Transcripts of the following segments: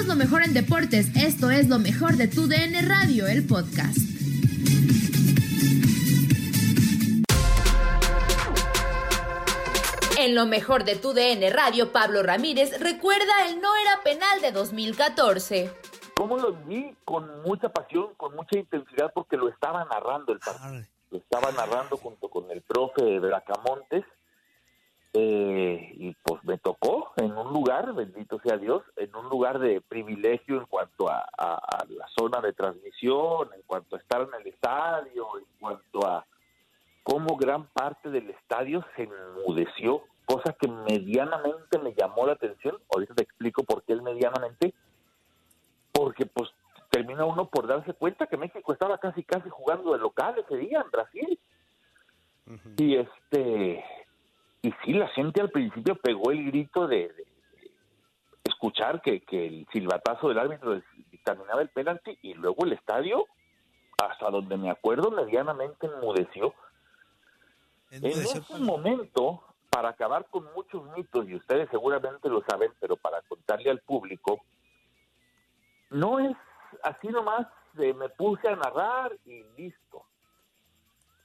Somos lo mejor en deportes. Esto es lo mejor de tu DN Radio, el podcast. En lo mejor de tu DN Radio, Pablo Ramírez recuerda el no era penal de 2014. ¿Cómo lo vi? Con mucha pasión, con mucha intensidad, porque lo estaba narrando el partido. Lo estaba narrando junto con el profe Bracamontes. Eh, y pues me tocó en un lugar, bendito sea Dios, en un lugar de privilegio en cuanto a, a la zona de transmisión, en cuanto a estar en el estadio, en cuanto a cómo gran parte del estadio se enmudeció, cosa que medianamente me llamó la atención. Ahorita te explico por qué es medianamente. Porque pues termina uno por darse cuenta que México estaba casi casi jugando de local ese día en Brasil. Y este y sí la gente al principio pegó el grito de, escuchar que, que, el silbatazo del árbitro dictaminaba el penalti y luego el estadio hasta donde me acuerdo medianamente enmudeció en ese momento, para acabar con muchos mitos, y ustedes seguramente lo saben, pero para contarle al público, no es así nomás me puse a narrar y listo.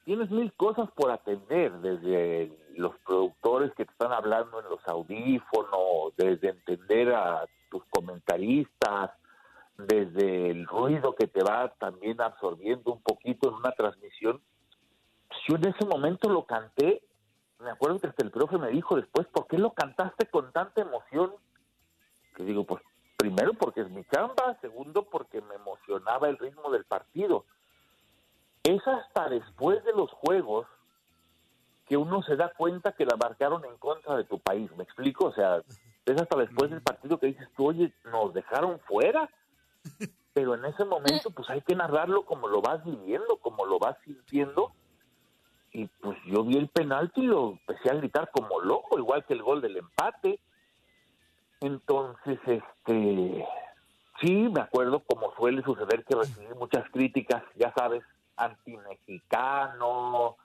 Tienes mil cosas por atender, desde los productores que te están hablando en los audífonos, desde entender a tus comentaristas, desde el ruido que te va también absorbiendo un poquito en una transmisión yo en ese momento lo canté, me acuerdo que hasta el profe me dijo después, ¿por qué lo cantaste con tanta emoción? Que digo, pues primero porque es mi chamba, segundo porque me emocionaba el ritmo del partido. Es hasta después de los juegos que uno se da cuenta que la marcaron en contra de tu país, ¿me explico? O sea, es hasta después del partido que dices tú, oye, nos dejaron fuera. Pero en ese momento, pues hay que narrarlo como lo vas viviendo, como lo vas sintiendo y pues yo vi el penalti y lo empecé a gritar como loco, igual que el gol del empate. Entonces, este, sí, me acuerdo como suele suceder que recibí muchas críticas, ya sabes, anti-mexicano,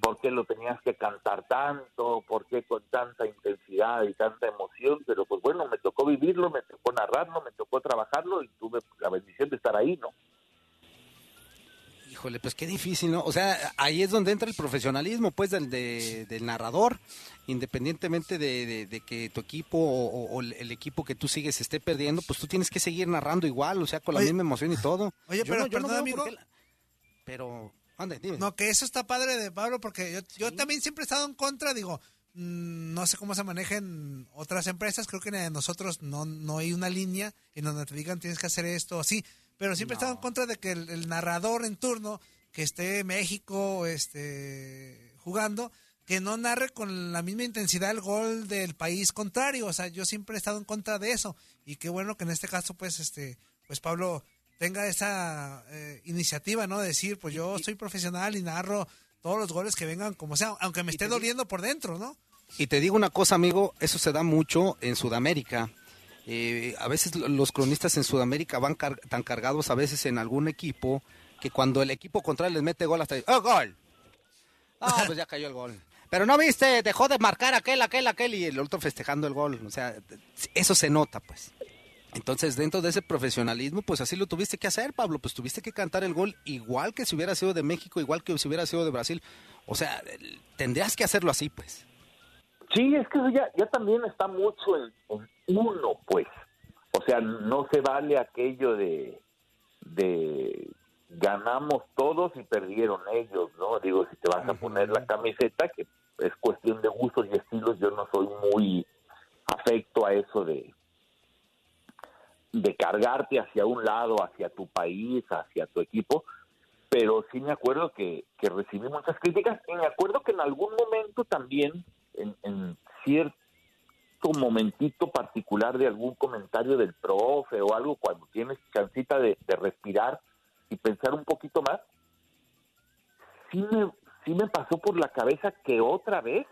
por qué lo tenías que cantar tanto, por qué con tanta intensidad y tanta emoción, pero pues bueno, me tocó vivirlo, me tocó narrarlo, me tocó trabajarlo y tuve la bendición de estar ahí, ¿no? Híjole, pues qué difícil, ¿no? O sea, ahí es donde entra el profesionalismo, pues, del, del narrador, independientemente de, que tu equipo o, el equipo que tú sigues esté perdiendo, pues tú tienes que seguir narrando igual, o sea, con la misma emoción y todo. Oye, pero perdón, amigo. Pero, No, que eso está padre de Pablo, porque yo, yo también siempre he estado en contra, digo, mm, no sé cómo se manejan otras empresas, creo que nosotros no, no hay una línea en donde te digan tienes que hacer esto, así pero siempre he estado en contra de que el, narrador en turno que esté México este jugando que no narre con la misma intensidad el gol del país contrario, o sea, yo siempre he estado en contra de eso y qué bueno que en este caso pues este pues Pablo tenga esa eh, iniciativa, ¿no? De decir, pues yo soy profesional y narro todos los goles que vengan como sea, aunque me esté doliendo por dentro, ¿no? Y te digo una cosa, amigo, eso se da mucho en Sudamérica. Eh, a veces los cronistas en Sudamérica van tan cargados a veces en algún equipo que cuando el equipo contrario les mete gol hasta ¡Oh, gol! Ah, pues ya cayó el gol. Pero no viste, dejó de marcar aquel, aquel, aquel y el otro festejando el gol. O sea, eso se nota, pues. Entonces, dentro de ese profesionalismo, pues así lo tuviste que hacer, Pablo. Pues tuviste que cantar el gol igual que si hubiera sido de México, igual que si hubiera sido de Brasil. O sea, tendrías que hacerlo así, pues. Sí, es que eso ya, ya también está mucho en, uno, pues. O sea, no se vale aquello de, de ganamos todos y perdieron ellos, ¿no? Digo, si te vas a poner la camiseta, que es cuestión de gustos y estilos, yo no soy muy afecto a eso de de cargarte hacia un lado, hacia tu país, hacia tu equipo, pero sí me acuerdo que, que recibí muchas críticas y me acuerdo que en algún momento también en, cierto momentito particular de algún comentario del profe o algo, cuando tienes chancita de, respirar y pensar un poquito más, sí me, sí me pasó por la cabeza que otra vez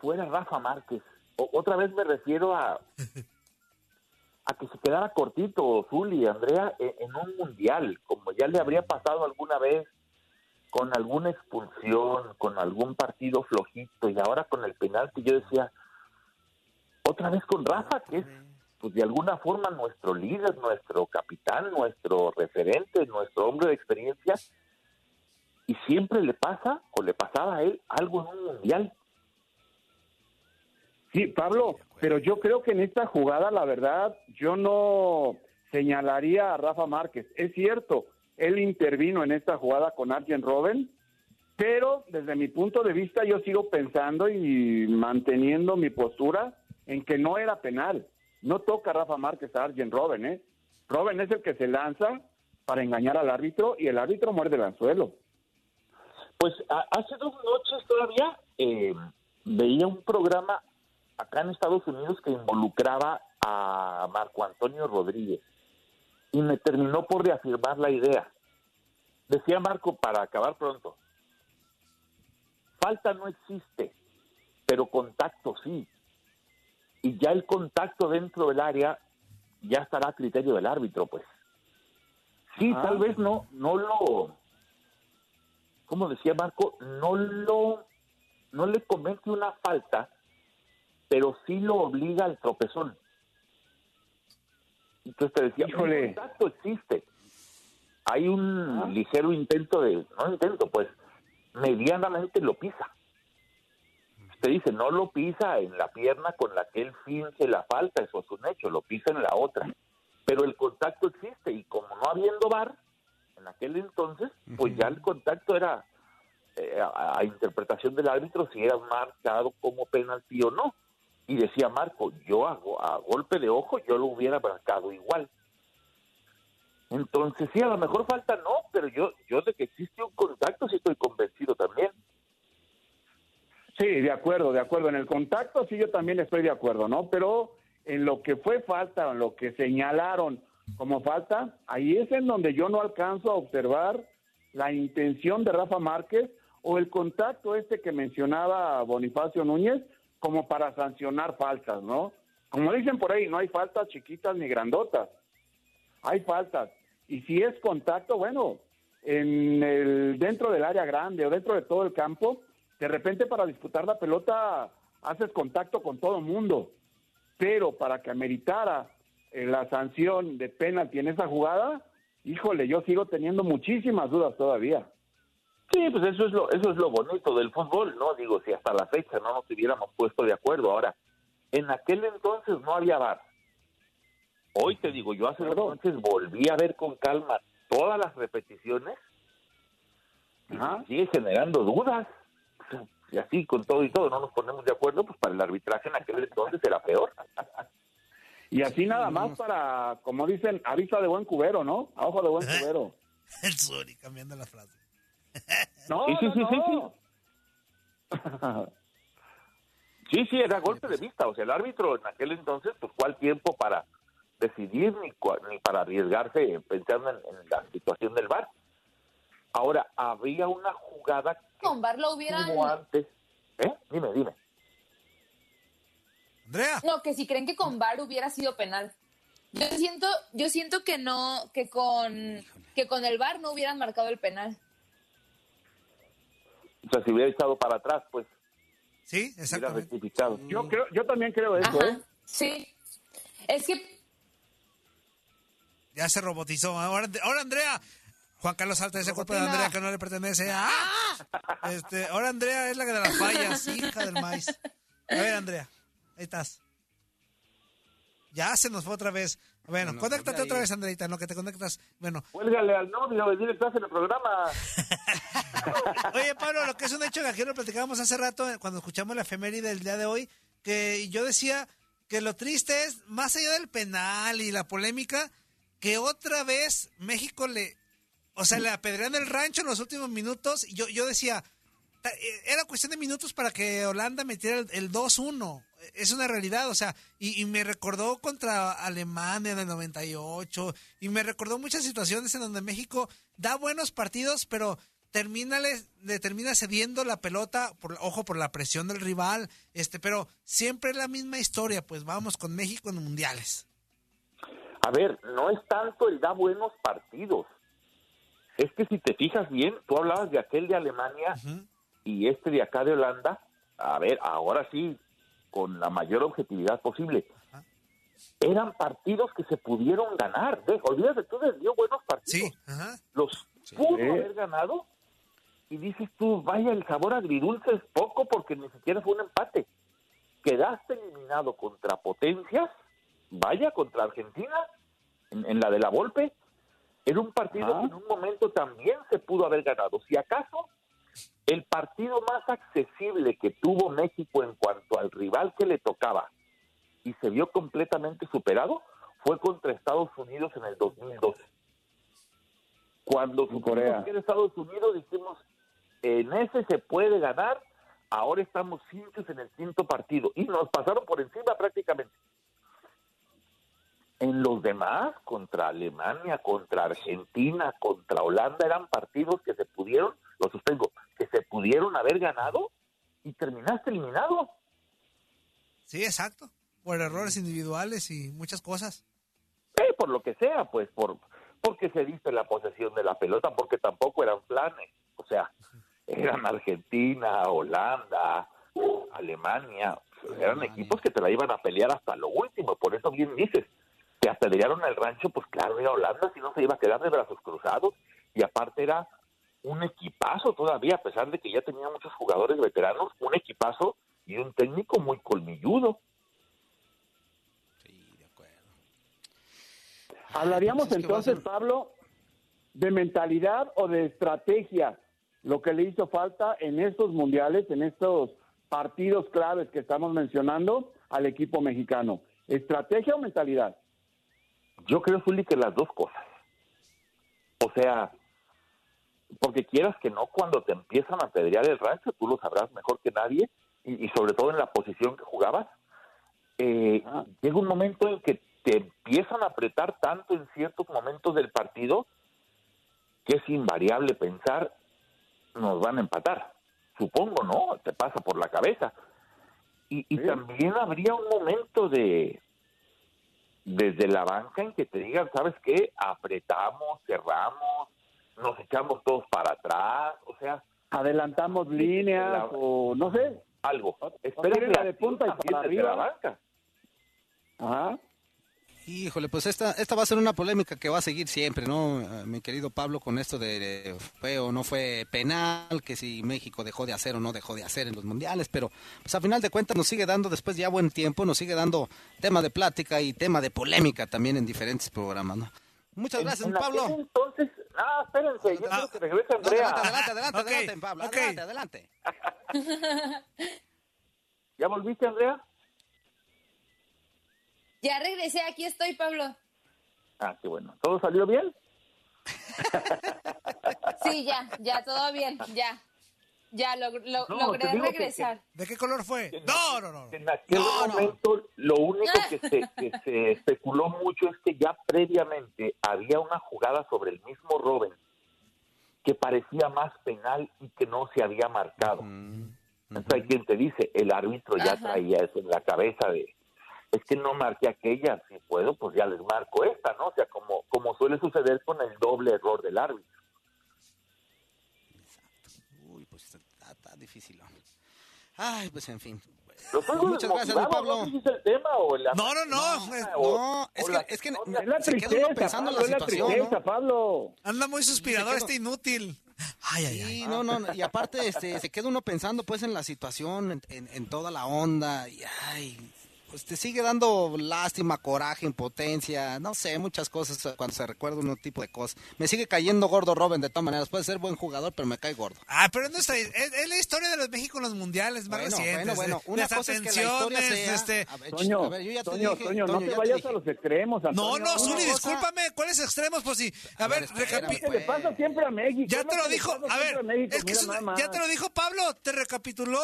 fuera Rafa Márquez. otra vez me refiero a, a que se quedara cortito Zuli, Andrea, en, en, un mundial, como ya le habría pasado alguna vez con alguna expulsión, con algún partido flojito y ahora con el penalti, yo decía, otra vez con Rafa, que es pues de alguna forma nuestro líder, nuestro capitán, nuestro referente, nuestro hombre de experiencia, y siempre le pasa o le pasaba a él algo en un mundial. Sí, Pablo, pero yo creo que en esta jugada, la verdad, yo no señalaría a Rafa Márquez. Es cierto, él intervino en esta jugada con Arjen Robben, pero desde mi punto de vista yo sigo pensando y manteniendo mi postura en que no era penal. No toca Rafa Márquez a Arjen Robben, ¿eh? Robben es el que se lanza para engañar al árbitro y el árbitro muerde el anzuelo. Pues hace dos noches todavía eh, veía un programa acá en Estados Unidos que involucraba a Marco Antonio Rodríguez y me terminó por reafirmar la idea. Decía Marco, para acabar pronto, falta no existe, pero contacto sí. Y ya el contacto dentro del área ya estará a criterio del árbitro, pues. Sí, ah. tal vez no, no lo, como decía Marco, no lo, no le comete una falta, pero sí lo obliga al tropezón. Entonces te decía, el contacto existe. Hay un ah. ligero intento de, no intento, pues medianamente lo pisa. Usted dice, no lo pisa en la pierna con la que él finge la falta, eso es un hecho, lo pisa en la otra. Pero el contacto existe y como no habiendo bar, en aquel entonces, pues ya el contacto era eh, a, interpretación del árbitro si era marcado como penalti o no. Y decía Marco, yo hago a golpe de ojo yo lo hubiera marcado igual. Entonces, sí, a lo mejor falta no, pero yo, yo de que existe un contacto sí estoy convencido también. Sí, de acuerdo, de acuerdo. En el contacto sí yo también estoy de acuerdo, ¿no? Pero en lo que fue falta, en lo que señalaron como falta, ahí es en donde yo no alcanzo a observar la intención de Rafa Márquez o el contacto este que mencionaba Bonifacio Núñez como para sancionar faltas, ¿no? Como dicen por ahí, no hay faltas chiquitas ni grandotas hay faltas. Y si es contacto, bueno, en el, dentro del área grande o dentro de todo el campo, de repente para disputar la pelota haces contacto con todo el mundo. Pero para que ameritara eh, la sanción de penalti en esa jugada, híjole, yo sigo teniendo muchísimas dudas todavía. Sí, pues eso es lo eso es lo bonito del fútbol, ¿no? Digo, si hasta la fecha no nos hubiéramos puesto de acuerdo. Ahora, en aquel entonces no había VAR. Hoy te digo, yo hace dos noches volví a ver con calma todas las repeticiones y sigue generando dudas. Y así, con todo y todo, no nos ponemos de acuerdo, pues para el arbitraje en aquel entonces era peor. y así nada más para, como dicen, avisa de buen cubero, ¿no? A ojo de buen cubero. El sorry, cambiando la frase. no, sí, sí, sí, sí, sí. sí, era golpe de vista. O sea, el árbitro en aquel entonces, pues, ¿cuál tiempo para decidir ni, ni para arriesgarse pensando en, la situación del bar. Ahora, había una jugada que con bar lo hubieran antes. ¿Eh? Dime, dime. Andrea. No, que si creen que con bar hubiera sido penal. Yo siento, yo siento que no, que con que con el bar no hubieran marcado el penal. O sea, si hubiera echado para atrás, pues. Sí, exactamente. Yo creo, yo también creo eso, ¿eh? Sí. Es que ya se robotizó. Ahora, ahora Andrea. Juan Carlos Salta ese cuerpo de Andrea que no le pertenece. ¡Ah! Este, ahora Andrea es la que de las fallas, hija del maíz. A ver, Andrea, ahí estás. Ya se nos fue otra vez. Bueno, conéctate otra vez, Andreita, no que te conectas. Bueno. Cuélgale al novio, dile estás en el programa. Oye, Pablo, lo que es un hecho que aquí lo platicábamos hace rato cuando escuchamos la efeméride del día de hoy, que yo decía que lo triste es, más allá del penal y la polémica, que otra vez México le, o sea, le apedrean el rancho en los últimos minutos. Y yo, yo decía, eh, era cuestión de minutos para que Holanda metiera el, 2-1. Es una realidad, o sea, y, me recordó contra Alemania en el 98, y me recordó muchas situaciones en donde México da buenos partidos, pero termina, le, termina cediendo la pelota, por, ojo, por la presión del rival, este, pero siempre es la misma historia, pues vamos con México en mundiales. A ver, no es tanto el da buenos partidos. Es que si te fijas bien, tú hablabas de aquel de Alemania y este de acá de Holanda. A ver, ahora sí, con la mayor objetividad posible. eran partidos que se pudieron ganar. De, olvídate, tú dio buenos partidos. Sí, ajá. Los pudo haber ganado y dices tú, vaya, el sabor agridulce es poco porque ni siquiera fue un empate. Quedaste eliminado contra potencias, vaya, contra Argentina, en, la de la Volpe. Era un partido que en un momento también se pudo haber ganado. Si acaso, el partido más accesible que tuvo México en cuanto al rival que le tocaba y se vio completamente superado fue contra Estados Unidos en el 2012. Cuando Corea. que era Estados Unidos dijimos, en ese se puede ganar, ahora estamos cinco en el quinto partido y nos pasaron por encima prácticamente. En los demás, contra Alemania, contra Argentina, contra Holanda, eran partidos que se pudieron, lo sostengo, que se pudieron haber ganado y terminaste eliminado. Sí, exacto. Por errores individuales y muchas cosas. Eh, por lo que sea, pues, por porque se dice la posesión de la pelota, porque tampoco eran planes. O sea, eran Argentina, Holanda, Alemania, eran equipos que te la iban a pelear hasta lo último. Por eso bien dices, te apedrearon el rancho, pues claro, era Holanda, si no se iba a quedar de brazos cruzados. Y aparte era un equipazo todavía, a pesar de que ya tenía muchos jugadores veteranos, un equipazo y un técnico muy colmilludo. Sí, de acuerdo. Hablaríamos entonces, Pablo, de mentalidad o de estrategia, lo que le hizo falta en estos mundiales, en estos partidos claves que estamos mencionando al equipo mexicano. ¿Estrategia o mentalidad? Yo creo, Juli, que las dos cosas. O sea, porque quieras que no, cuando te empiezan a pedrear el rancho, tú lo sabrás mejor que nadie, y, sobre todo en la posición que jugabas, eh, llega un momento en que te empiezan a apretar tanto en ciertos momentos del partido que es invariable pensar, nos van a empatar. Supongo, ¿no? Te pasa por la cabeza. Y, y también habría un momento de, desde la banca en que te digan, ¿sabes qué? Apretamos, cerramos, nos echamos todos para atrás, o sea... Adelantamos líneas o no sé. Algo. Espera la de punta y para arriba. la banca. Ajá. Híjole, pues esta, esta va a ser una polémica que va a seguir siempre, ¿no? Eh, mi querido Pablo, con esto de fue o no fue penal, que si México dejó de hacer o no dejó de hacer en los mundiales, pero pues a final de cuentas nos sigue dando, después ya buen tiempo, nos sigue dando tema de plática y tema de polémica también en diferentes programas, ¿no? Muchas gracias, Pablo. Entonces, ah, espérense, yo quiero que regrese Andrea. adelante, adelante, adelante, Pablo, adelante, adelante. ¿Ya volviste, Andrea? Ya regresé, aquí estoy, Pablo. Ah, qué bueno. ¿Todo salió bien? sí, ya, ya, todo bien, ya. Ya logré regresar. ¿De qué color fue? No, no, no. En aquel momento lo único que se, que se especuló mucho es que ya previamente había una jugada sobre el mismo Robin que parecía más penal y que no se había marcado. Entonces hay quien te dice, el árbitro ya traía eso en la cabeza de, es que no marqué aquella, si puedo, pues ya les marco esta, ¿no? O sea, como, como suele suceder con el doble error del árbitro. Pues está, difícil. Ay, pues en fin. Muchas gracias, Pablo. No, el tema, o no, no, no. No, es, que, es que se queda uno pensando en la situación. ¿no? Pablo. Anda muy suspirador este inútil. Ay, ay, ay. no, no, y aparte este, se queda uno pensando pues en la situación, en, en, en toda la onda, y ay, pues te sigue dando lástima, coraje, impotencia, no sé, muchas cosas cuando se recuerda un tipo de cosas. Me sigue cayendo gordo Robin de todas maneras, puede ser buen jugador, pero me cae gordo. Ah, pero no está, es, es la historia de los México en los mundiales más bueno, recientes. Bueno, bueno, una cosa es que la historia sea, este... A ver, Toño, a ver, yo ya te Toño, dije, Toño, no te vayas a los extremos, Antonio. No, no, Zuli, discúlpame, ¿cuáles extremos? Pues sí, a, ver, ¿Qué le pasa siempre a México? Ya te lo dijo, a ver, es que ya te lo dijo Pablo, te recapituló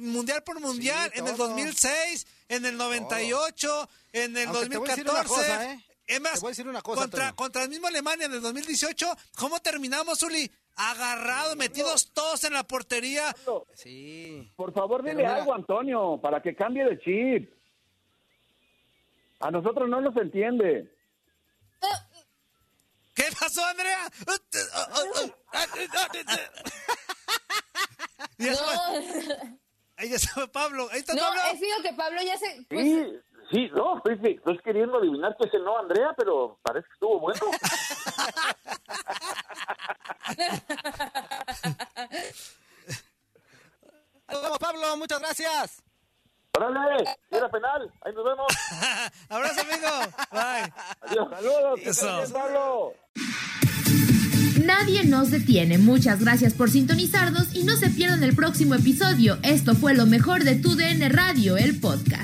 mundial por mundial, en el 2006, en el 98, en el 2014. Es más, decir una cosa, contra, contra el mismo Alemania en el 2018, ¿cómo terminamos, Uli? Agarrado, metidos todos en la portería. Sí. Por favor, dile algo, Antonio, para que cambie de chip. A nosotros no nos entiende. ¿Qué pasó, Andrea? No. Ahí ya sabe Pablo. Ahí está no, Pablo. es digo que Pablo ya se. Pues, sí, Sí, no, estoy, estoy queriendo adivinar que ese no, Andrea, pero parece que estuvo bueno. Nos vemos, Pablo, muchas gracias. ¡Órale! era penal! ¡Ahí nos vemos! Abrazo, amigo. Bye. Adiós. Saludos, que Eso. estés bien, Pablo. Nadie nos detiene. Muchas gracias por sintonizarnos y no se pierdan el próximo episodio. Esto fue lo mejor de Tu DN Radio, el podcast.